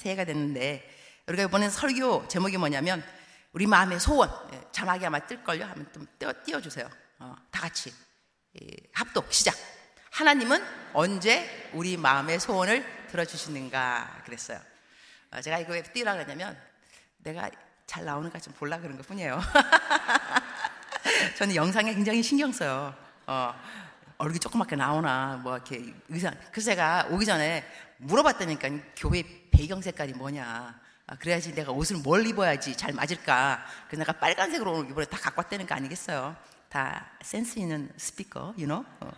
새해가 됐는데 우리가 이번에 설교 제목이 뭐냐면 우리 마음의 소원. 예, 자막이 아마 뜰걸요? 하면 좀 띄워, 띄워주세요. 어, 다 같이. 예, 합독 시작. 하나님은 언제 우리 마음의 소원을 들어주시는가 그랬어요. 어, 제가 이거 왜 띄우라 그랬냐면 내가 잘 나오는가 좀 볼라 그런 것 뿐이에요. 저는 영상에 굉장히 신경 써요. 어, 얼굴이 조그맣게 나오나 뭐 이렇게 의상. 그래서 제가 오기 전에 물어봤다니까 교회 배경 색깔이 뭐냐 아, 그래야지 내가 옷을 뭘 입어야지 잘 맞을까 그래서 내가 빨간색으로 오늘 이번에 다 갖고 왔다는 거 아니겠어요 다 센스 있는 스피커 you know? 어.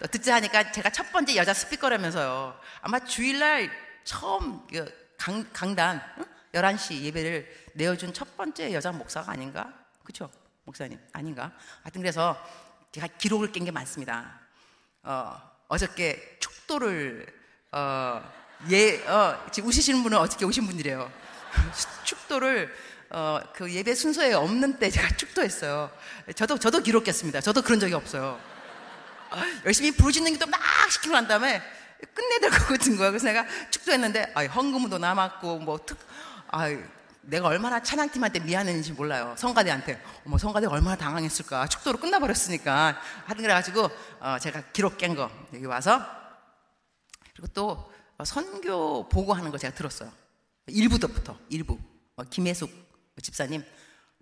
또 듣자 하니까 제가 첫 번째 여자 스피커라면서요 아마 주일날 처음 그 강, 강단 응? 11시 예배를 내어준 첫 번째 여자 목사가 아닌가 그쵸 목사님 아닌가 하여튼 그래서 제가 기록을 깬 게 많습니다. 어, 어저께 축도를 어, 예, 어, 지금 우시시는 분은 어저께 오신 분들이에요. 축도를 어, 그 예배 순서에 없는 때 제가 축도했어요. 저도 저도 기록했습니다. 저도 그런 적이 없어요. 열심히 부르짖는 게또 막 시키고 난 다음에 끝내야 될 것 같은 거예요. 그래서 내가 축도했는데 아, 헌금도 남았고 뭐 특, 아, 내가 얼마나 찬양팀한테 미안했는지 몰라요. 성가대한테. 어머, 성가대가 얼마나 당황했을까. 축도로 끝나버렸으니까. 하여튼 그래가지고, 어, 제가 기록 깬 거, 여기 와서. 그리고 또, 어, 선교 보고하는 거 제가 들었어요. 일부부터, 일부. 어, 김혜숙 집사님,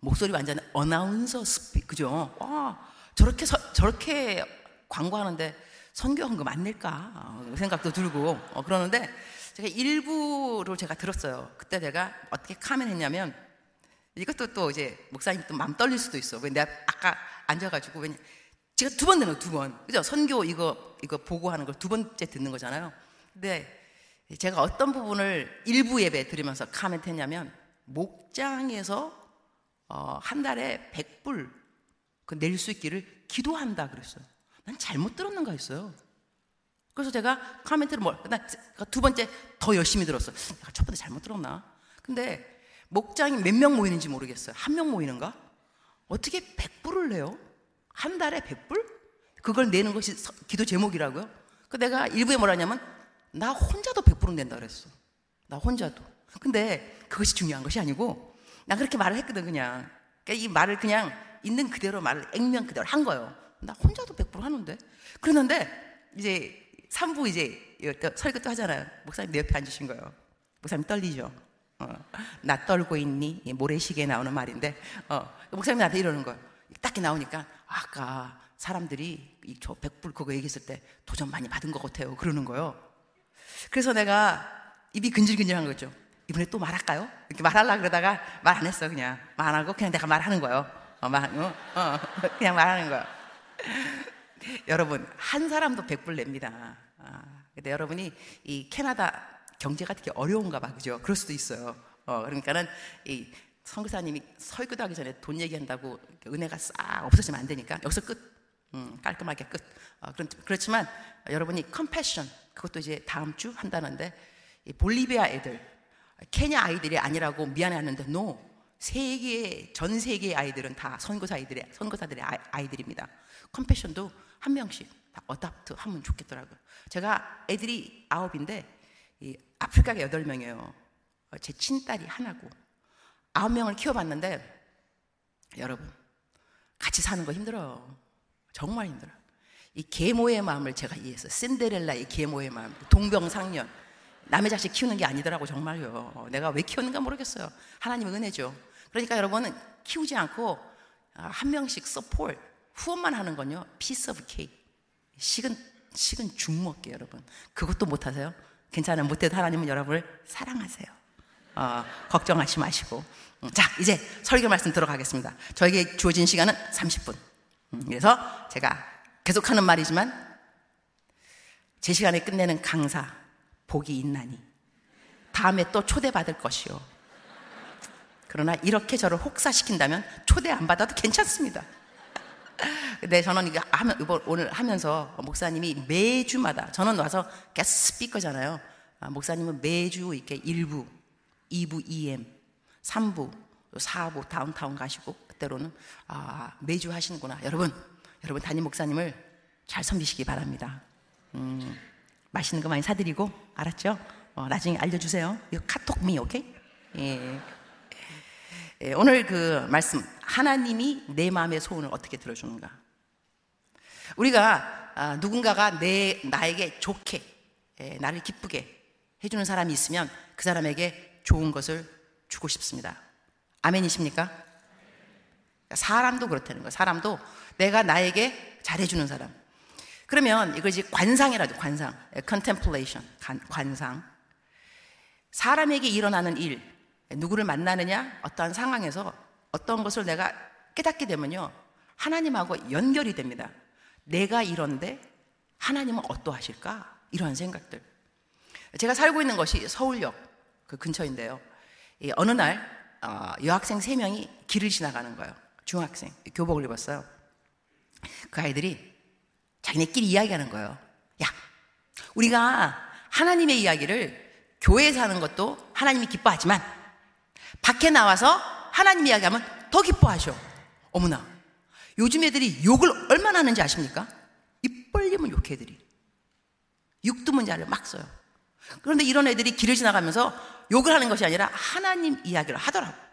목소리 완전 어나운서 스피, 그죠? 와, 저렇게, 서, 저렇게 광고하는데 선교 헌금 안 낼까? 어, 생각도 들고, 어, 그러는데, 제가 일부를 제가 들었어요. 그때 내가 어떻게 카멘했냐면 이것도 또 이제 목사님 또 마음 떨릴 수도 있어. 왜 내가 아까 앉아가지고 왜냐 제가 두 번 듣는 두 번. 그죠? 선교 이거 이거 보고하는 걸 두 번째 듣는 거잖아요. 근데 제가 어떤 부분을 일부 예배 들으면서 카멘했냐면 목장에서 어, 한 달에 100불 그 낼 수 있기를 기도한다 그랬어요. 난 잘못 들었는가 했어요. 그래서 제가 카멘트를 뭘, 두 번째 더 열심히 들었어요. 내가 첫 번째 잘못 들었나? 근데 목장이 몇 명 모이는지 모르겠어요. 한 명 모이는가? 어떻게 100불을 내요? 한 달에 100불? 그걸 내는 것이 기도 제목이라고요? 그 내가 일부에 뭐라냐면 나 혼자도 100불은 낸다 그랬어. 나 혼자도. 근데 그것이 중요한 것이 아니고 나 그렇게 말을 했거든 그냥. 그러니까 이 말을 그냥 있는 그대로 말을 액면 그대로 한 거예요. 나 혼자도 100불 하는데. 그러는데 이제 3부 이제 설교 또 하잖아요. 목사님 내 옆에 앉으신 거예요. 목사님 떨리죠? 어, 나 떨고 있니? 모래시계에 나오는 말인데, 어, 목사님 나한테 이러는 거예요. 딱 나오니까, 아까 사람들이 저 백불 그거 얘기했을 때 도전 많이 받은 것 같아요. 그러는 거예요. 그래서 내가 입이 근질근질한 거죠. 이번에 또 말할까요? 이렇게 말하려고 그러다가 말 안 했어, 그냥. 말 안 하고 그냥 내가 말하는 거예요. 어, 말, 어, 어, 그냥 말하는 거예요. 여러분 한 사람도 백불 냅니다. 아, 근데 여러분이 이 캐나다 경제가 되게 어려운가 봐, 그죠? 그럴 수도 있어요. 어, 그러니까는 이 선교사님이 설교도 하기 전에 돈 얘기한다고 은혜가 싹 없어지면 안 되니까 여기서 끝. 음, 깔끔하게 끝. 어, 그렇지만 여러분이 컴패션 그것도 이제 다음 주 한다는데 이 볼리비아 애들, 케냐 아이들이 아니라고 미안해하는데 no. 세계 전 세계의 아이들은 다 선교사 아이들의 선교사들의 아이 들입니다. 컴패션도 한 명씩 다 어답트 하면 좋겠더라고요. 제가 애들이 아홉인데 이 아프리카가 여덟 명이에요. 어, 제 친딸이 하나고 아홉 명을 키워봤는데 여러분 같이 사는 거 힘들어요. 정말 힘들어요. 이 계모의 마음을 제가 이해했어요. 신데렐라의 계모의 마음, 동병상련. 남의 자식 키우는 게 아니더라고 정말요. 내가 왜 키우는가 모르겠어요. 하나님의 은혜죠. 그러니까 여러분은 키우지 않고 아, 한 명씩 support 후원만 하는 건요. piece of cake. 식은 식은 죽 먹기 여러분. 그것도 못 하세요? 괜찮아요. 못해도 하나님은 여러분을 사랑하세요. 어, 걱정하지 마시고. 음, 자, 이제 설교 말씀 들어가겠습니다. 저에게 주어진 시간은 30분. 음, 그래서 제가 계속하는 말이지만 제 시간에 끝내는 강사 복이 있나니 다음에 또 초대받을 것이요. 그러나 이렇게 저를 혹사시킨다면 초대 안 받아도 괜찮습니다. 근데 저는 이거 이번 오늘 하면서 목사님이 매주마다 저는 와서 게스트 스피커잖아요. 아, 목사님은 매주 이렇게 1부, 2부 EM, 3부, 4부 다운타운 가시고 그 때로는 아, 매주 하시는구나. 여러분, 여러분 담임 목사님을 잘 섬기시기 바랍니다. 음, 맛있는 거 많이 사드리고 알았죠? 어, 나중에 알려주세요. 이거 카톡미, 오케이? 예. 예, 오늘 그 말씀, 하나님이 내 마음의 소원을 어떻게 들어주는가? 우리가 아, 누군가가 내 나에게 좋게 예, 나를 기쁘게 해주는 사람이 있으면 그 사람에게 좋은 것을 주고 싶습니다. 아멘이십니까? 사람도 그렇다는 거예요. 사람도 내가 나에게 잘해주는 사람. 그러면 이것이 관상이라죠. 관상. contemplation. 관상. 사람에게 일어나는 일, 누구를 만나느냐, 어떠한 상황에서 어떤 것을 내가 깨닫게 되면요. 하나님하고 연결이 됩니다. 내가 이런데 하나님은 어떠하실까? 이러한 생각들. 제가 살고 있는 것이 서울역 그 근처인데요. 어느 날 어, 여학생 세 명이 길을 지나가는 거예요. 중학생 교복을 입었어요. 그 아이들이 자기네끼리 이야기하는 거예요. 야, 우리가 하나님의 이야기를 교회에서 하는 것도 하나님이 기뻐하지만 밖에 나와서 하나님 이야기하면 더 기뻐하셔. 어머나, 요즘 애들이 욕을 얼마나 하는지 아십니까? 입 벌리면 욕해 애들이. 육두문자를 막 써요. 그런데 이런 애들이 길을 지나가면서 욕을 하는 것이 아니라 하나님 이야기를 하더라고.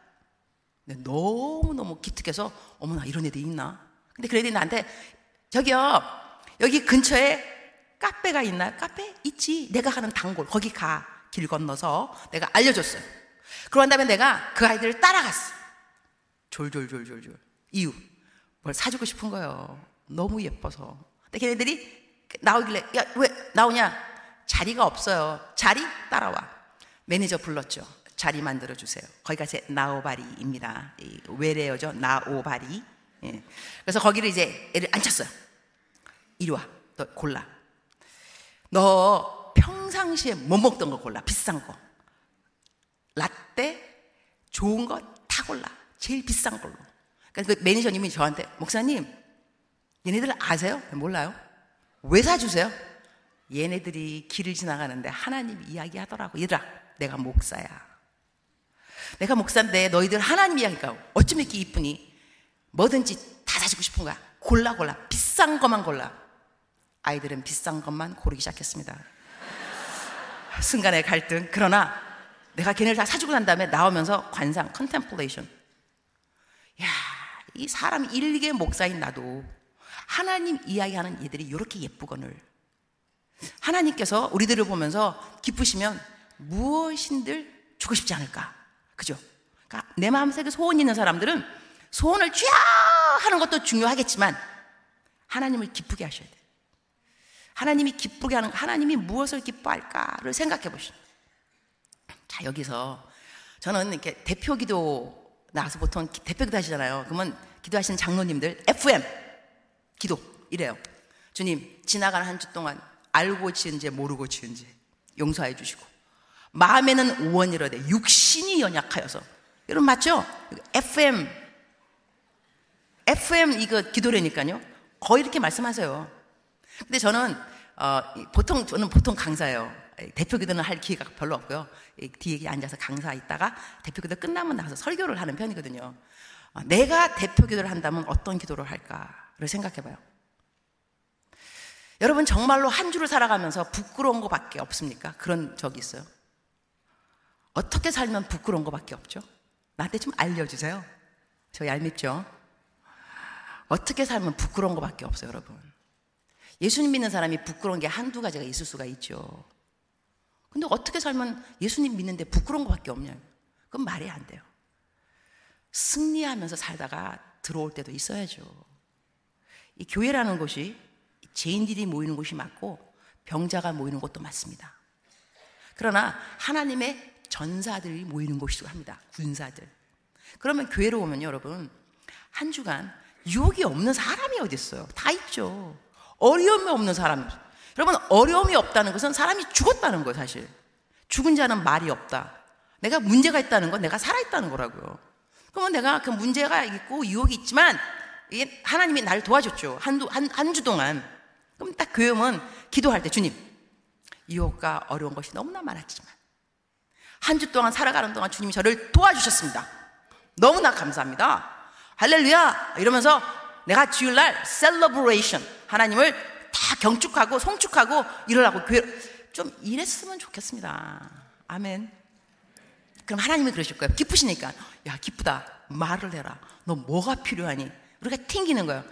근데 너무너무 기특해서 어머나 이런 애들이 있나? 근데 그 애들이 나한테 저기요 여기 근처에 카페가 있나? 카페 있지. 내가 가는 단골 거기 가. 길 건너서 내가 알려줬어요. 그런 다음에 내가 그 아이들을 따라갔어. 졸졸졸졸졸. 이유. 뭘 사주고 싶은 거예요. 너무 예뻐서. 근데 걔네들이 나오길래 야 왜 나오냐? 자리가 없어요. 자리 따라와. 매니저 불렀죠. 자리 만들어 주세요. 거기가 제 나오바리입니다. 외래어죠. 나오바리. 예. 그래서 거기를 이제 애를 앉혔어요. 이리 와. 너 골라. 너 평상시에 못 먹던 거 골라. 비싼 거. 라떼, 좋은 거 다 골라. 제일 비싼 걸로. 그러니까 그 매니저님이 저한테, 목사님, 얘네들 아세요? 몰라요. 왜 사주세요? 얘네들이 길을 지나가는데 하나님 이야기 하더라고. 얘들아, 내가 목사야. 내가 목사인데 너희들 하나님 이야기가 어쩜 이렇게 이쁘니? 뭐든지 다 사주고 싶은 거야. 골라 골라. 비싼 것만 골라. 아이들은 비싼 것만 고르기 시작했습니다. 순간의 갈등. 그러나 내가 걔네를 다 사주고 난 다음에 나오면서 관상, 컨템플레이션. 야, 이 사람 일개 목사인 나도 하나님 이야기하는 얘들이 이렇게 예쁘거늘. 하나님께서 우리들을 보면서 기쁘시면 무엇인들 주고 싶지 않을까? 그죠? 그러니까 내 마음속에 소원 있는 사람들은 소원을 쥐야 하는 것도 중요하겠지만 하나님을 기쁘게 하셔야 돼. 하나님이 기쁘게 하는 하나님이 무엇을 기뻐할까를 생각해 보시죠. 자 여기서 저는 이렇게 대표 기도 나가서 보통 대표 기도 하시잖아요. 그러면 기도하시는 장로님들 FM 기도 이래요. 주님 지나가는 한주 동안 알고 지은지 모르고 지은지 용서해 주시고 마음에는 원이로되 육신이 연약하여서 여러분 맞죠? FM FM 이거 기도라니까요. 거의 이렇게 말씀하세요. 근데 저는 어, 보통 저는 보통 강사예요. 대표 기도는 할 기회가 별로 없고요. 뒤에 앉아서 강사 있다가 대표 기도 끝나면 나가서 설교를 하는 편이거든요. 어, 내가 대표 기도를 한다면 어떤 기도를 할까를 생각해봐요. 여러분 정말로 한 주를 살아가면서 부끄러운 것밖에 없습니까? 그런 적이 있어요. 어떻게 살면 부끄러운 것밖에 없죠? 나한테 좀 알려주세요. 저 얄밉죠? 어떻게 살면 부끄러운 것밖에 없어요, 여러분. 예수님 믿는 사람이 부끄러운 게 한두 가지가 있을 수가 있죠. 근데 어떻게 살면 예수님 믿는데 부끄러운 것밖에 없냐? 그건 말이 안 돼요. 승리하면서 살다가 들어올 때도 있어야죠. 이 교회라는 곳이 죄인들이 모이는 곳이 맞고 병자가 모이는 곳도 맞습니다. 그러나 하나님의 전사들이 모이는 곳이기도 합니다. 군사들. 그러면 교회로 오면 여러분 한 주간 유혹이 없는 사람이 어디 있어요? 다 있죠. 어려움이 없는 사람. 여러분 어려움이 없다는 것은 사람이 죽었다는 거예요, 사실. 죽은 자는 말이 없다. 내가 문제가 있다는 건 내가 살아 있다는 거라고요. 그러면 내가 그 문제가 있고 유혹이 있지만 하나님이 날 도와줬죠. 한두 한주 동안. 그럼 딱 교회 오면 기도할 때 주님 유혹과 어려운 것이 너무나 많았지만 한 주 동안 살아가는 동안 주님이 저를 도와주셨습니다. 너무나 감사합니다. 할렐루야! 이러면서 내가 주일날 celebration 하나님을 다 경축하고 송축하고 이러라고 좀 이랬으면 좋겠습니다. 아멘. 그럼 하나님이 그러실 거예요. 기쁘시니까. 야, 기쁘다. 말을 해라. 너 뭐가 필요하니? 우리가 튕기는 거예요.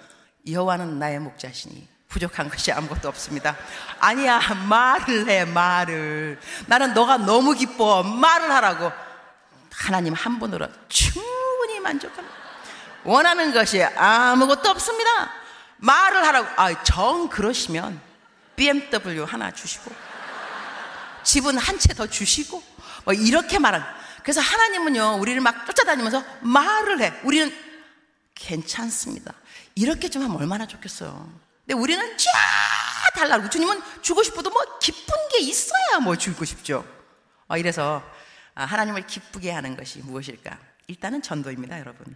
여호와는 나의 목자시니 부족한 것이 아무것도 없습니다. 아니야, 말을 해, 말을. 나는 너가 너무 기뻐. 말을 하라고. 하나님 한 분으로 충분히 만족합니다. 원하는 것이 아무것도 없습니다. 말을 하라고. 아, 정 그러시면 BMW 하나 주시고, 집은 한 채 더 주시고, 뭐 이렇게 말한. 그래서 하나님은요, 우리를 막 쫓아다니면서 말을 해. 우리는 괜찮습니다. 이렇게 좀 하면 얼마나 좋겠어요. 근데 우리는 쫙 달라고. 주님은 주고 싶어도 뭐 기쁜 게 있어야 뭐 주고 싶죠. 어, 이래서 아, 하나님을 기쁘게 하는 것이 무엇일까? 일단은 전도입니다, 여러분.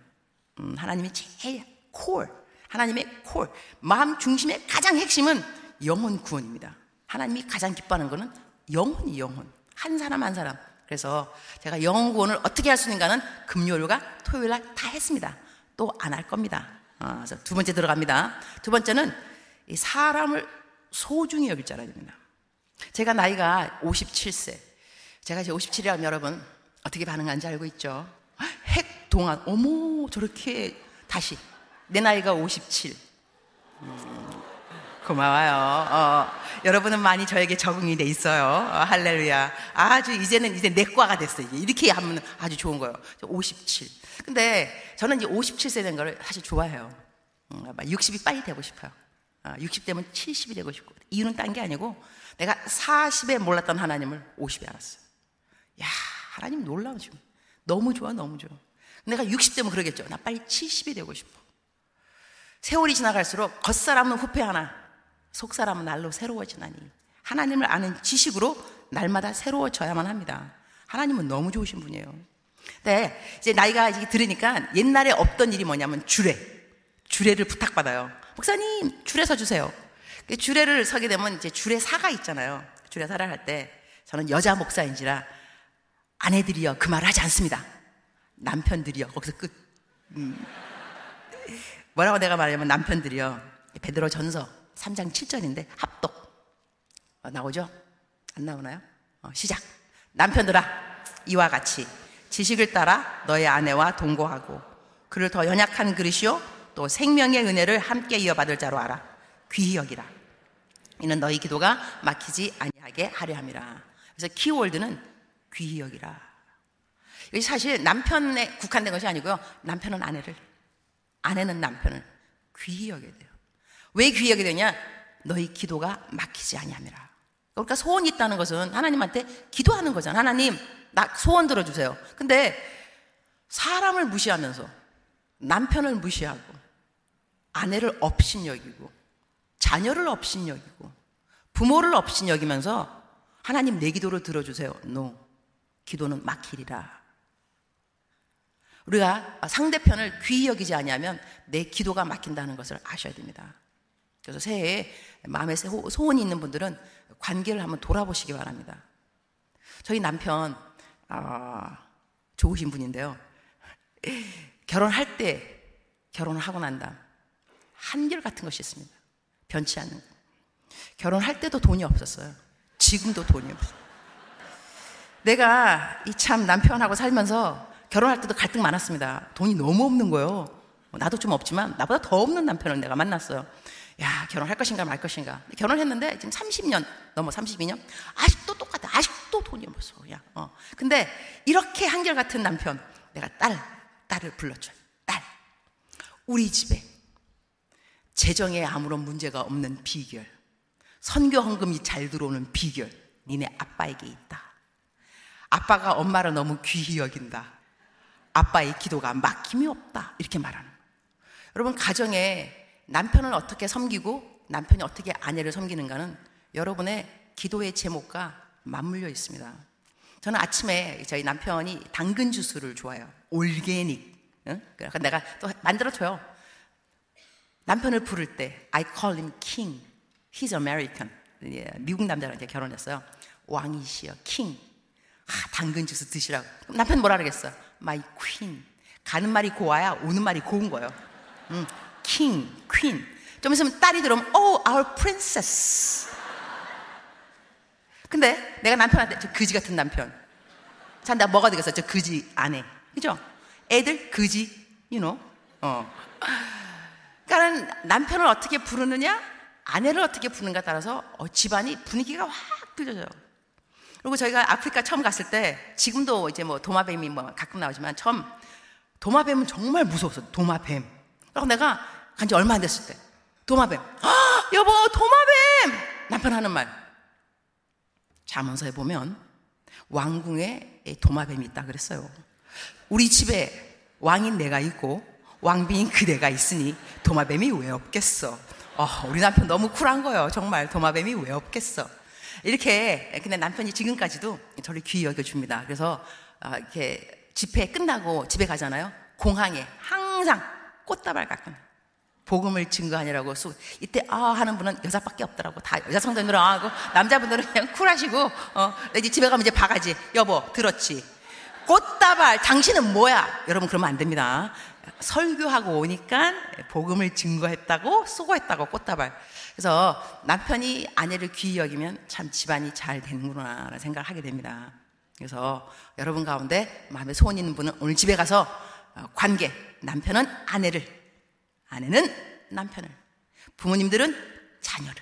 음, 하나님이 제일 콜, 하나님의 콜, 마음 중심의 가장 핵심은 영혼 구원입니다. 하나님이 가장 기뻐하는 것은 영혼이 영혼. 한 사람 한 사람. 그래서 제가 영혼 구원을 어떻게 할 수 있는가는 금요일과 토요일 날 다 했습니다. 또 안 할 겁니다. 어, 그래서 두 번째 들어갑니다. 두 번째는 사람을 소중히 여길 줄 알아야 됩니다. 제가 나이가 57세. 제가 이제 57이라면 여러분 어떻게 반응하는지 알고 있죠? 핵 동안 어머 저렇게 다시 내 나이가 57. 음, 고마워요. 어, 여러분은 많이 저에게 적응이 돼 있어요. 어, 할렐루야. 아주 이제는 이제 내과가 됐어요. 이렇게 하면 아주 좋은 거예요. 57. 근데 저는 이제 57세 된 거를 사실 좋아해요. 60이 음, 빨리 되고 싶어요. 60되면 어, 70이 되고 싶고. 이유는 딴 게 아니고 내가 40에 몰랐던 하나님을 50에 알았어요. 야, 하나님 놀라우죠. 너무 좋아, 너무 좋아. 내가 60되면 그러겠죠. 나 빨리 70이 되고 싶어. 세월이 지나갈수록 겉사람은 후패하나 속사람은 날로 새로워지나니 하나님을 아는 지식으로 날마다 새로워져야만 합니다. 하나님은 너무 좋으신 분이에요. 네, 이제 나이가 이제 들으니까 옛날에 없던 일이 뭐냐면 주례. 주례를 부탁받아요. 목사님, 주례 서주세요. 그 주례를 서게 되면 이제 주례사가 있잖아요. 주례사를 할 때 저는 여자 목사인지라 아내들이요 그 말을 하지 않습니다. 남편들이요 거기서 끝. 음. 뭐라고 내가 말하냐면 남편들이요 베드로 전서 3장 7절인데 합독 어, 나오죠? 안 나오나요? 어, 시작. 남편들아 이와 같이 지식을 따라 너의 아내와 동거하고 그를 더 연약한 그릇이요 또 생명의 은혜를 함께 이어받을 자로 알아 귀히 여기라. 이는 너희 기도가 막히지 아니하게 하려 함이라. 그래서 키워드는 귀히 여기라. 이게 사실 남편에 국한된 것이 아니고요. 남편은 아내를 아내는 남편을 귀히 여겨야 돼요. 왜 귀히 여게 되냐? 너희 기도가 막히지 아니함이라. 그러니까 소원이 있다는 것은 하나님한테 기도하는 거잖아. 하나님 나 소원 들어주세요. 근데 사람을 무시하면서 남편을 무시하고 아내를 업신 여기고 자녀를 업신 여기고 부모를 업신 여기면서 하나님 내 기도를 들어주세요. No. 기도는 막히리라. 우리가 상대편을 귀히 여기지 아니하면 내 기도가 막힌다는 것을 아셔야 됩니다. 그래서 새해에 마음에 소원이 있는 분들은 관계를 한번 돌아보시기 바랍니다. 저희 남편 아, 좋으신 분인데요. 결혼할 때, 결혼을 하고 난 다. 한결 같은 것이 있습니다. 변치 않는 거. 결혼할 때도 돈이 없었어요. 지금도 돈이 없어요. 내가 이 참 남편하고 살면서 결혼할 때도 갈등 많았습니다. 돈이 너무 없는 거예요. 나도 좀 없지만 나보다 더 없는 남편을 내가 만났어요. 야, 결혼할 것인가 말 것인가. 결혼했는데 지금 30년, 넘어 32년? 아직도 똑같아. 아직도 돈이 없어. 야, 어. 근데 이렇게 한결같은 남편, 내가 딸, 딸을 불러줘요. 딸. 우리 집에 재정에 아무런 문제가 없는 비결. 선교 헌금이 잘 들어오는 비결. 니네 아빠에게 있다. 아빠가 엄마를 너무 귀히 여긴다. 아빠의 기도가 막힘이 없다. 이렇게 말하는. 여러분, 가정에 남편을 어떻게 섬기고 남편이 어떻게 아내를 섬기는가는 여러분의 기도의 제목과 맞물려 있습니다. 저는 아침에 저희 남편이 당근 주스를 좋아해요. 올게닉. 응? 그래서 내가 또 만들어줘요. 남편을 부를 때 I call him king. He's American. 미국 남자랑 이제 결혼했어요. 왕이시여, king. 아, 당근 주스 드시라고. 그럼 남편 뭐라 그러겠어? My queen. 가는 말이 고와야 오는 말이 고운 거예요. 응. king, queen. 좀 있으면 딸이 들어오면, oh, our princess. 근데 내가 남편한테 저 그지 같은 남편. 자, 나 뭐가 되겠어? 저 그지 아내. 그죠? 애들 그지, you know. 어. 그러니까 남편을 어떻게 부르느냐, 아내를 어떻게 부르는가 따라서 어, 집안이 분위기가 확 틀려져요. 그리고 저희가 아프리카 처음 갔을 때 지금도 이제 뭐 도마뱀이 뭐 가끔 나오지만 처음 도마뱀은 정말 무서웠어. 도마뱀. 그래서 내가 간 지 얼마 안 됐을 때 도마뱀. 아, 여보 도마뱀. 남편 하는 말. 자문서에 보면 왕궁에 도마뱀이 있다 그랬어요. 우리 집에 왕인 내가 있고 왕비인 그대가 있으니 도마뱀이 왜 없겠어? 어, 우리 남편 너무 쿨한 거예요. 정말 도마뱀이 왜 없겠어? 이렇게 근데 남편이 지금까지도 저를 귀히 여겨줍니다. 그래서 어, 이렇게 집회 끝나고 집에 가잖아요. 공항에 항상 꽃다발 갖고 복음을 증거하느라고 수 이때 아 하는 분은 여자밖에 없더라고 다 여자 성도들은 아 하고 남자분들은 그냥 쿨하시고 어 이제 집에 가면 이제 바가지 여보 들었지 꽃다발 당신은 뭐야 여러분 그러면 안 됩니다 설교하고 오니까 복음을 증거했다고 수고했다고 꽃다발 그래서 남편이 아내를 귀히 여기면 참 집안이 잘 되는구나 라는 생각을 하게 됩니다 그래서 여러분 가운데 마음에 소원 있는 분은 오늘 집에 가서 어, 관계 남편은 아내를 아내는 남편을, 부모님들은 자녀를,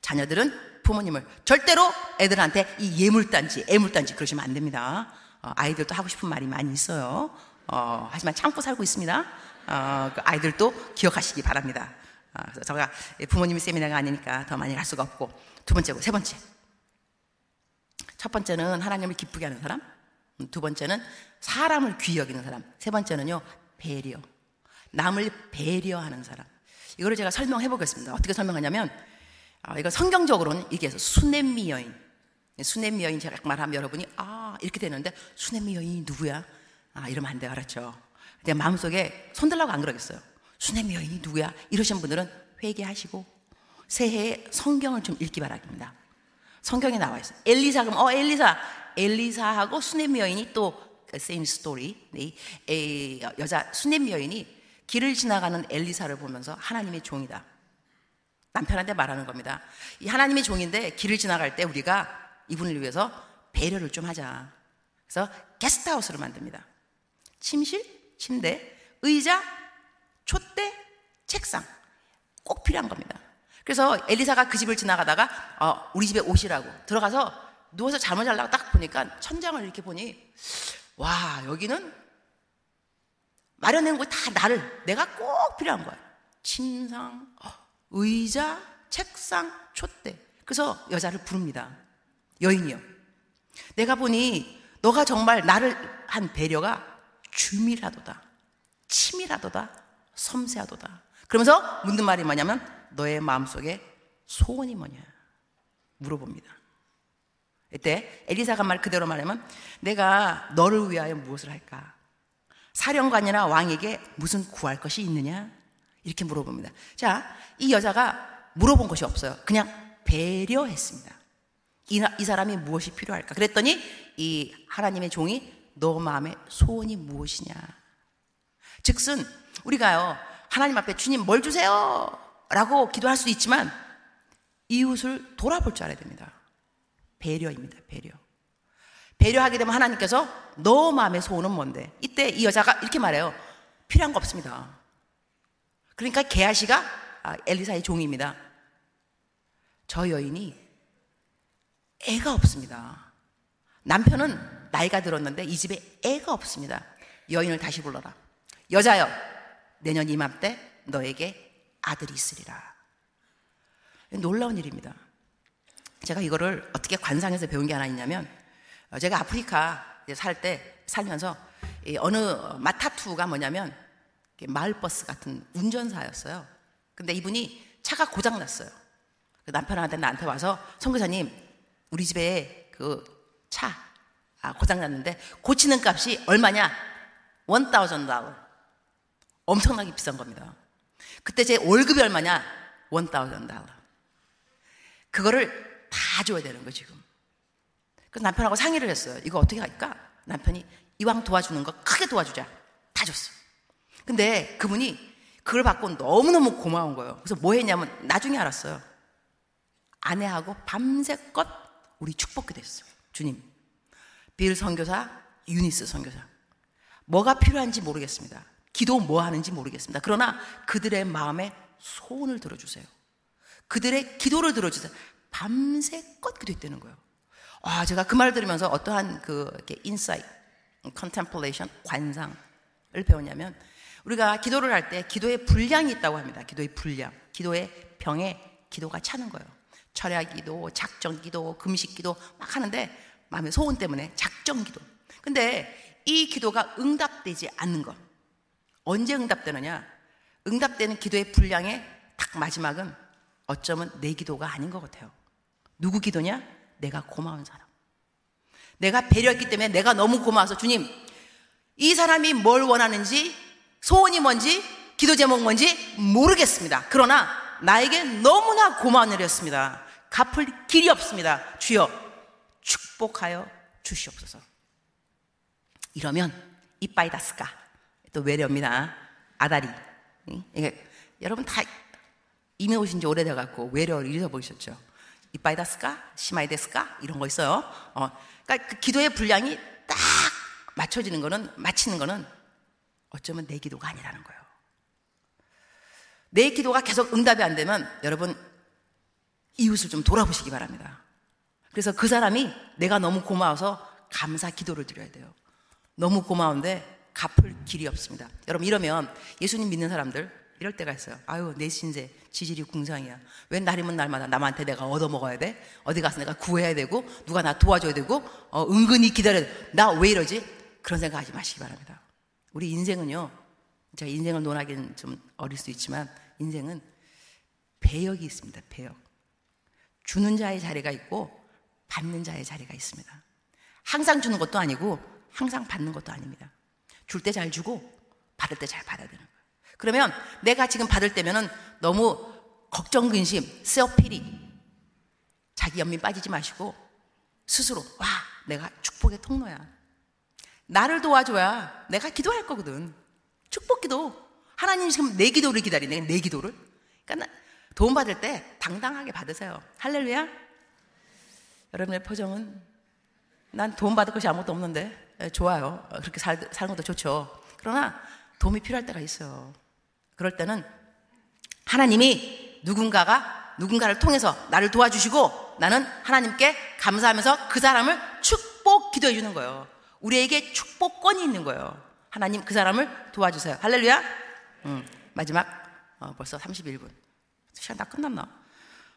자녀들은 부모님을 절대로 애들한테 이 예물단지, 애물단지 그러시면 안 됩니다. 어, 아이들도 하고 싶은 말이 많이 있어요. 어, 하지만 참고 살고 있습니다. 어, 그 아이들도 기억하시기 바랍니다. 어, 그래서 제가 부모님이 세미나가 아니니까 더 많이 할 수가 없고 두 번째고 세 번째. 첫 번째는 하나님을 기쁘게 하는 사람. 두 번째는 사람을 귀히 여기는 사람. 세 번째는요, 배려. 남을 배려하는 사람. 이거를 제가 설명해 보겠습니다. 어떻게 설명하냐면, 아, 이거 성경적으로는 이게 수냄미 여인. 수냄미 여인 제가 말하면 여러분이, 아, 이렇게 되는데, 수냄미 여인이 누구야? 아, 이러면 안 돼요. 알았죠? 내 마음속에 손들라고 안 그러겠어요. 수냄미 여인이 누구야? 이러신 분들은 회개하시고, 새해에 성경을 좀 읽기 바랍니다. 성경에 나와 있어요. 엘리사, 그럼, 어, 엘리사. 엘리사하고 수냄미 여인이 또, same story. 네, 여자, 수냄미 여인이 길을 지나가는 엘리사를 보면서 하나님의 종이다. 남편한테 말하는 겁니다. 이 하나님의 종인데 길을 지나갈 때 우리가 이분을 위해서 배려를 좀 하자. 그래서 게스트하우스를 만듭니다. 침실, 침대, 의자, 촛대, 책상. 꼭 필요한 겁니다. 그래서 엘리사가 그 집을 지나가다가 어, 우리 집에 오시라고 들어가서 누워서 잠을 자려고 딱 보니까 천장을 이렇게 보니 와 여기는 마련한 거 다 나를 내가 꼭 필요한 거야. 침상, 의자, 책상, 촛대. 그래서 여자를 부릅니다. 여인이요. 내가 보니 너가 정말 나를 한 배려가 줌이라도다. 침이라도다. 섬세하도다. 그러면서 묻는 말이 뭐냐면 너의 마음속에 소원이 뭐냐 물어봅니다. 이때 엘리사가 말 그대로 말하면 내가 너를 위하여 무엇을 할까? 사령관이나 왕에게 무슨 구할 것이 있느냐? 이렇게 물어봅니다. 자, 이 여자가 물어본 것이 없어요. 그냥 배려했습니다. 이, 이 사람이 무엇이 필요할까? 그랬더니 이 하나님의 종이 너 마음의 소원이 무엇이냐? 즉슨 우리가요 하나님 앞에 주님 뭘 주세요 라고 기도할 수도 있지만 이웃을 돌아볼 줄 알아야 됩니다. 배려입니다. 배려. 배려하게 되면 하나님께서 너 마음의 소원은 뭔데? 이때 이 여자가 이렇게 말해요. 필요한 거 없습니다. 그러니까 게하시가 아, 엘리사의 종입니다. 저 여인이 애가 없습니다. 남편은 나이가 들었는데 이 집에 애가 없습니다. 여인을 다시 불러라. 여자여, 내년 이맘때 너에게 아들이 있으리라. 놀라운 일입니다. 제가 이거를 어떻게 관상에서 배운 게 하나 있냐면 어, 제가 아프리카 살 때 살면서 어느 마타투가 뭐냐면 마을버스 같은 운전사였어요. 근데 이분이 차가 고장 났어요. 그 남편한테 나한테 와서 선교사님 우리 집에 그 차 아, 고장 났는데 고치는 값이 얼마냐? 1,000 달러. 엄청나게 비싼 겁니다. 그때 제 월급이 얼마냐? 1,000 달러. 그거를 다 줘야 되는 거 지금. 그래서 남편하고 상의를 했어요. 이거 어떻게 할까? 남편이 이왕 도와주는 거 크게 도와주자. 다 줬어. 근데 그분이 그걸 받고 너무너무 고마운 거예요. 그래서 뭐 했냐면 나중에 알았어요. 아내하고 밤새껏 우리 축복기도 했어요. 주님, 빌 선교사, 유니스 선교사. 뭐가 필요한지 모르겠습니다. 기도 뭐 하는지 모르겠습니다. 그러나 그들의 마음에 소원을 들어주세요. 그들의 기도를 들어주세요. 밤새껏 기도했다는 거예요. 와, 제가 그말 들으면서 어떠한 그 insight, contemplation, 관상을 배웠냐면 우리가 기도를 할 때 기도의 분량이 있다고 합니다. 기도의 분량. 기도의 병에 기도가 차는 거예요. 철야 기도, 작정 기도, 금식 기도 막 하는데 마음의 소원 때문에 작정 기도. 근데 이 기도가 응답되지 않는 것. 언제 응답되느냐? 응답되는 기도의 분량의 딱 마지막은 어쩌면 내 기도가 아닌 것 같아요. 누구 기도냐? 내가 고마운 사람. 내가 배려했기 때문에 내가 너무 고마워서 주님, 이 사람이 뭘 원하는지, 소원이 뭔지, 기도 제목 뭔지 모르겠습니다. 그러나 나에게 너무나 고마운 일이었습니다. 갚을 길이 없습니다. 주여, 축복하여 주시옵소서. 이러면 이빠이 다스까 또 외려입니다. 아다리. 이게 여러분 다 이미 오신 지 오래돼 갖고 외려를 잃어버리셨죠. 이빠이 다스까 시마이 데스까 이런 거 있어요. 어, 그러니까 그 기도의 분량이 딱 맞춰지는 거는 맞히는 거는 어쩌면 내 기도가 아니라는 거예요. 내 기도가 계속 응답이 안 되면 여러분 이웃을 좀 돌아보시기 바랍니다. 그래서 그 사람이 내가 너무 고마워서 감사 기도를 드려야 돼요. 너무 고마운데 갚을 길이 없습니다. 여러분 이러면 예수님 믿는 사람들 이럴 때가 있어요. 아유 내 신세 지질이 궁상이야. 왜 날이면 날마다 남한테 내가 얻어먹어야 돼? 어디 가서 내가 구해야 되고 누가 나 도와줘야 되고 어, 은근히 기다려 나 왜 이러지? 그런 생각하지 마시기 바랍니다. 우리 인생은요. 제가 인생을 논하기는 좀 어릴 수 있지만 인생은 배역이 있습니다. 배역. 주는 자의 자리가 있고 받는 자의 자리가 있습니다. 항상 주는 것도 아니고 항상 받는 것도 아닙니다. 줄 때 잘 주고 받을 때 잘 받아야 되는 거예요. 그러면 내가 지금 받을 때면은 너무 걱정, 근심, 셀피리 자기 연민 빠지지 마시고 스스로 와 내가 축복의 통로야. 나를 도와줘야 내가 기도할 거거든. 축복 기도. 하나님 지금 내 기도를 기다리네. 내 기도를. 그러니까 도움 받을 때 당당하게 받으세요. 할렐루야. 여러분의 표정은 난 도움 받을 것이 아무것도 없는데 예, 좋아요. 그렇게 살, 사는 것도 좋죠. 그러나 도움이 필요할 때가 있어요. 그럴 때는 하나님이 누군가가 누군가를 통해서 나를 도와주시고 나는 하나님께 감사하면서 그 사람을 축복 기도해 주는 거예요. 우리에게 축복권이 있는 거예요. 하나님 그 사람을 도와주세요. 할렐루야. 음, 마지막 어, 벌써 31분. 시간 다 끝났나?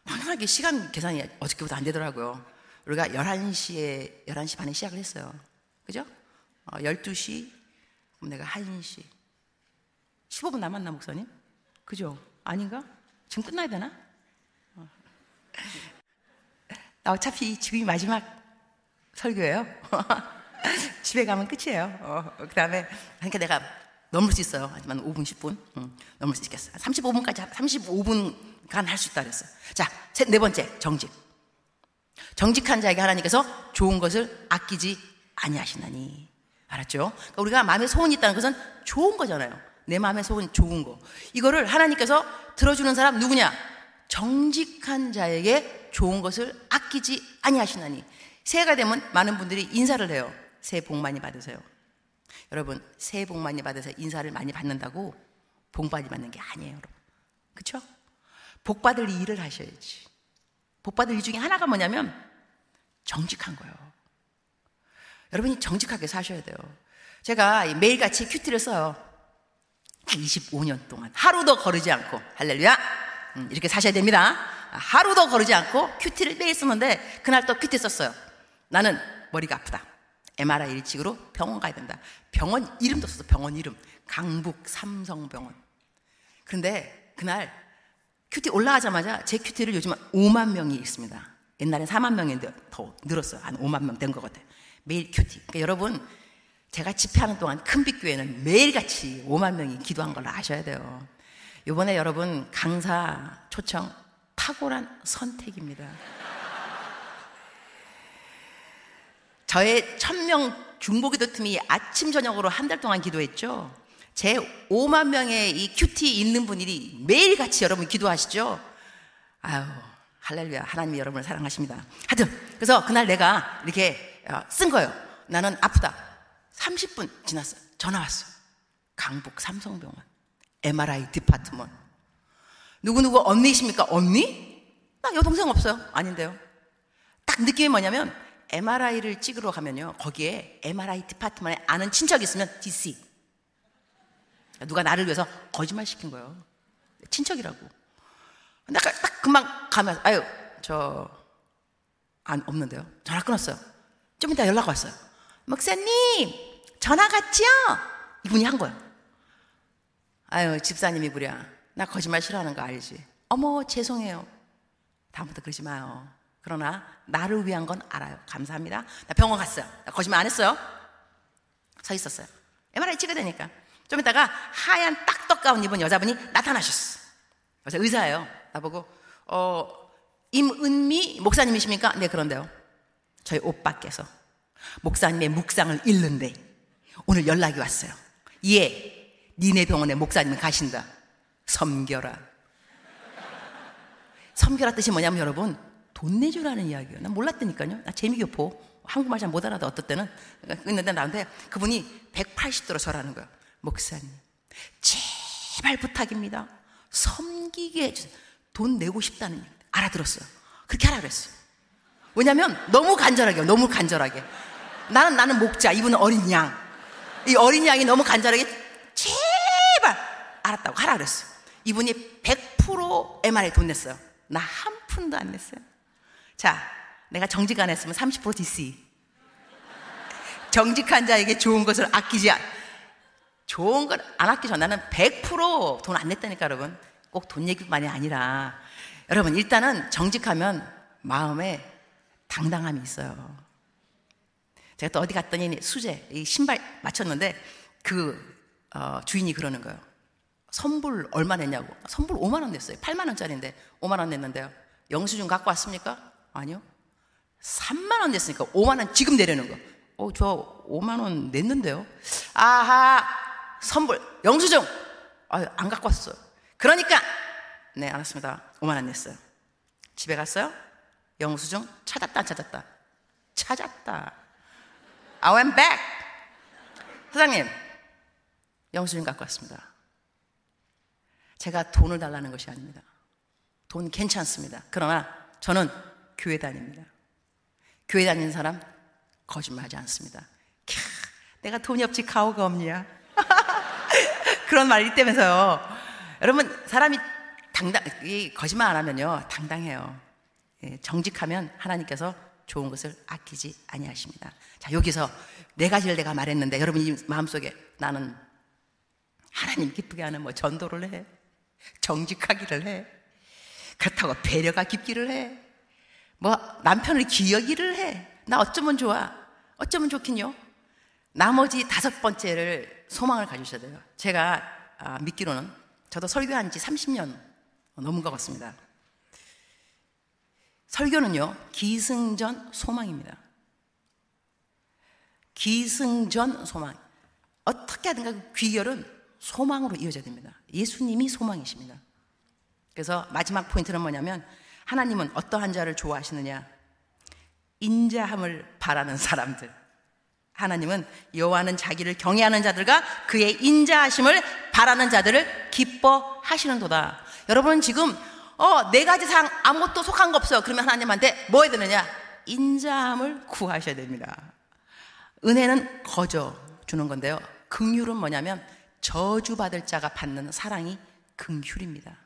황당하게 시간 계산이 어저께부터 안 되더라고요. 우리가 11시에, 11시 반에 시작을 했어요. 그죠? 어, 12시, 그럼 내가 1시. 15분 남았나, 목사님? 그죠? 아닌가? 지금 끝나야 되나? 어. 나 어차피 지금이 마지막 설교예요. 집에 가면 끝이에요. 어, 그 다음에, 그러니까 내가 넘을 수 있어요. 하지만 5분, 10분. 응, 넘을 수 있겠어. 35분까지, 35분간 할 수 있다 그랬어요. 자, 셋, 네 번째, 정직. 정직한 자에게 하나님께서 좋은 것을 아끼지 아니하시나니. 알았죠? 그러니까 우리가 마음에 소원이 있다는 것은 좋은 거잖아요. 내 마음에 소원 좋은 거. 이거를 하나님께서 들어주는 사람 누구냐? 정직한 자에게 좋은 것을 아끼지 아니하시나니. 새해가 되면 많은 분들이 인사를 해요. 새해 복 많이 받으세요. 여러분, 새해 복 많이 받으세요. 인사를 많이 받는다고 복 많이 받는 게 아니에요, 여러분. 그쵸? 복 받을 일을 하셔야지. 복 받을 일 중에 하나가 뭐냐면 정직한 거예요. 여러분이 정직하게 사셔야 돼요. 제가 매일같이 큐티를 써요. 25년 동안 하루도 거르지 않고 할렐루야 음, 이렇게 사셔야 됩니다. 하루도 거르지 않고 큐티를 매일 쓰는데 그날 또 큐티 썼어요. 나는 머리가 아프다. MRI 찍으러 병원 가야 된다. 병원 이름도 썼어. 병원 이름 강북 삼성병원. 그런데 그날 큐티 올라가자마자 제 큐티를 요즘 5만 명이 있습니다. 옛날에 4만 명인데 더 늘었어요. 한 5만 명 된 것 같아요. 매일 큐티. 그러니까 여러분, 제가 집회하는 동안 큰빛교회는 매일같이 5만 명이 기도한 걸 아셔야 돼요. 이번에 여러분 강사 초청 탁월한 선택입니다. 저의 천명 중보기도 팀이 아침 저녁으로 한 달 동안 기도했죠. 제 5만 명의 이 큐티 있는 분들이 매일 같이 여러분 기도하시죠. 아유 할렐루야 하나님이 여러분을 사랑하십니다. 하여튼 그래서 그날 내가 이렇게 어, 쓴 거예요. 나는 아프다. 30분 지났어요. 전화 왔어. 강북 삼성병원 MRI 디파트먼. 누구누구 언니십니까? 언니? 나 여동생 없어요. 아닌데요. 딱 느낌이 뭐냐면 MRI를 찍으러 가면요. 거기에 MRI 디파트먼에 아는 친척이 있으면 DC. 누가 나를 위해서 거짓말 시킨 거예요. 친척이라고. 내가 딱 금방 가면, 아유, 저, 안, 없는데요. 전화 끊었어요. 좀 이따 연락 왔어요. 목사님, 전화 갔지요? 이분이 한 거예요. 아유, 집사님이 부랴. 나 거짓말 싫어하는 거 알지? 어머, 죄송해요. 다음부터 그러지 마요. 그러나 나를 위한 건 알아요. 감사합니다. 나 병원 갔어요. 나 거짓말 안 했어요. 서 있었어요. MRI 찍어야 되니까. 좀 이따가 하얀 딱떡 가운 입은 여자분이 나타나셨어. 그래서 의사예요. 나보고, 어, 임은미 목사님이십니까? 네, 그런데요. 저희 오빠께서 목사님의 묵상을 잃는데 오늘 연락이 왔어요. 예, 니네 병원에 목사님 가신다. 섬겨라. 섬겨라 뜻이 뭐냐면 여러분, 돈 내주라는 이야기예요. 난 몰랐다니까요. 나 재미교포. 한국말 잘 못 알아도 어떨 때는. 있는데 나한테 그분이 180도로 절하는 거예요. 목사님, 제발 부탁입니다. 섬기게 해주세요. 돈 내고 싶다는 얘기. 알아들었어요. 그렇게 하라 그랬어요. 왜냐면 너무 간절하게, 너무 간절하게. 나는, 나는 목자, 이분은 어린 양. 이 어린 양이 너무 간절하게 제발 알았다고 하라 그랬어요. 이분이 100% MR에 돈 냈어요. 나 한 푼도 안 냈어요. 자, 내가 정직 안 했으면 30% DC. 정직한 자에게 좋은 것을 아끼지 않. 좋은 걸 안 아끼죠. 나는 100%돈 안 냈다니까, 여러분. 꼭 돈 얘기만이 아니라. 여러분, 일단은 정직하면 마음에 당당함이 있어요. 제가 또 어디 갔더니 수제, 이 신발 맞췄는데 그 어, 주인이 그러는 거예요. 선불 얼마 냈냐고. 선불 5만 원 냈어요. 8만 원짜리인데 5만 원 냈는데요. 영수증 갖고 왔습니까? 아니요. 3만 원 냈으니까 5만 원 지금 내려는 거. 어, 저 5만 원 냈는데요. 아하, 선불, 영수증. 아, 안 갖고 왔어요. 그러니까 네, 알았습니다. 5만 원 냈어요. 집에 갔어요. 영수증 찾았다, 찾았다. 찾았다. I went back. 사장님, 영수증 갖고 왔습니다. 제가 돈을 달라는 것이 아닙니다. 돈 괜찮습니다. 그러나 저는 교회 다닙니다. 교회 다니는 사람 거짓말하지 않습니다. 캬, 내가 돈이 없지 가오가 없냐? 그런 말 있다면서요. 여러분 사람이 당당 이 거짓말 안 하면요 당당해요. 예, 정직하면 하나님께서 좋은 것을 아끼지 아니하십니다. 자 여기서 네 가지를 내가 말했는데 여러분이 마음속에 나는 하나님 기쁘게 하는 뭐 전도를 해, 정직하기를 해, 그렇다고 배려가 깊기를 해, 뭐 남편을 기여기를 해. 나 어쩌면 좋아. 어쩌면 좋긴요. 나머지 다섯 번째를 소망을 가지셔야 돼요. 제가 아, 믿기로는 저도 설교한 지 30년 넘은 것 같습니다. 설교는요, 기승전 소망입니다. 기승전 소망. 어떻게 하든가 그 귀결은 소망으로 이어져야 됩니다. 예수님이 소망이십니다. 그래서 마지막 포인트는 뭐냐면 하나님은 어떠한 자를 좋아하시느냐? 인자함을 바라는 사람들. 하나님은 여호와는 자기를 경외하는 자들과 그의 인자하심을 바라는 자들을 기뻐하시는도다. 여러분 지금 어, 네 가지 상 아무것도 속한 거 없어요. 그러면 하나님한테 뭐 해야 되느냐? 인자함을 구하셔야 됩니다. 은혜는 거저 주는 건데요. 긍휼은 뭐냐면 저주받을 자가 받는 사랑이 긍휼입니다.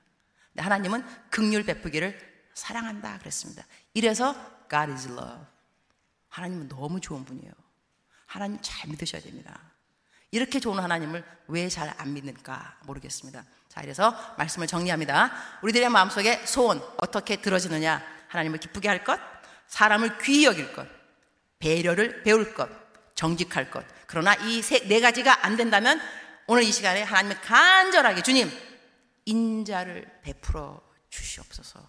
하나님은 긍휼 베푸기를 사랑한다 그랬습니다. 이래서 God is love. 하나님은 너무 좋은 분이에요. 하나님 잘 믿으셔야 됩니다. 이렇게 좋은 하나님을 왜 잘 안 믿는가 모르겠습니다. 자, 이래서 말씀을 정리합니다. 우리들의 마음속에 소원 어떻게 들어지느냐? 하나님을 기쁘게 할 것, 사람을 귀히 여길 것, 배려를 배울 것, 정직할 것. 그러나 이 네 가지가 안 된다면 오늘 이 시간에 하나님을 간절하게 주님 인자를 베풀어 주시옵소서.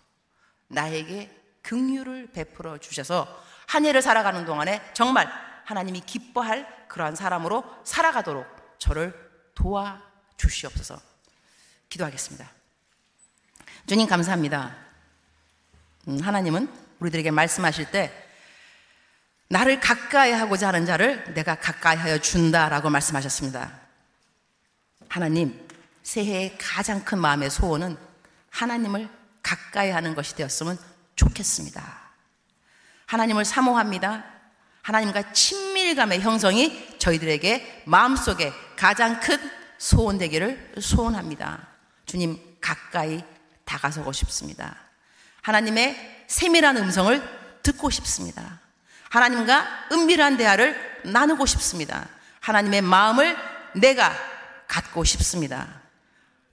나에게 긍휼을 베풀어 주셔서 한 해를 살아가는 동안에 정말 하나님이 기뻐할 그러한 사람으로 살아가도록 저를 도와 주시옵소서. 기도하겠습니다. 주님 감사합니다. 음, 하나님은 우리들에게 말씀하실 때 나를 가까이 하고자 하는 자를 내가 가까이 하여 준다라고 말씀하셨습니다. 하나님, 새해의 가장 큰 마음의 소원은 하나님을 가까이 하는 것이 되었으면 좋겠습니다. 하나님을 사모합니다. 하나님과 친밀감의 형성이 저희들에게 마음속에 가장 큰 소원 되기를 소원합니다. 주님 가까이 다가서고 싶습니다. 하나님의 세밀한 음성을 듣고 싶습니다. 하나님과 은밀한 대화를 나누고 싶습니다. 하나님의 마음을 내가 갖고 싶습니다.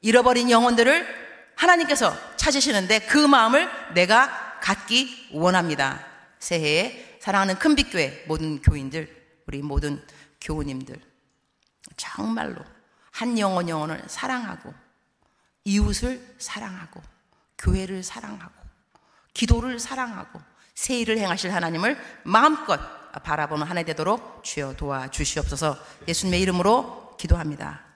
잃어버린 영혼들을 하나님께서 찾으시는데 그 마음을 내가 갖기 원합니다. 새해에 사랑하는 큰빛교회 모든 교인들, 우리 모든 교우님들 정말로 한 영혼 영혼을 사랑하고 이웃을 사랑하고 교회를 사랑하고 기도를 사랑하고 새 일을 행하실 하나님을 마음껏 바라보는 한 해 되도록 주여 도와주시옵소서 예수님의 이름으로 기도합니다.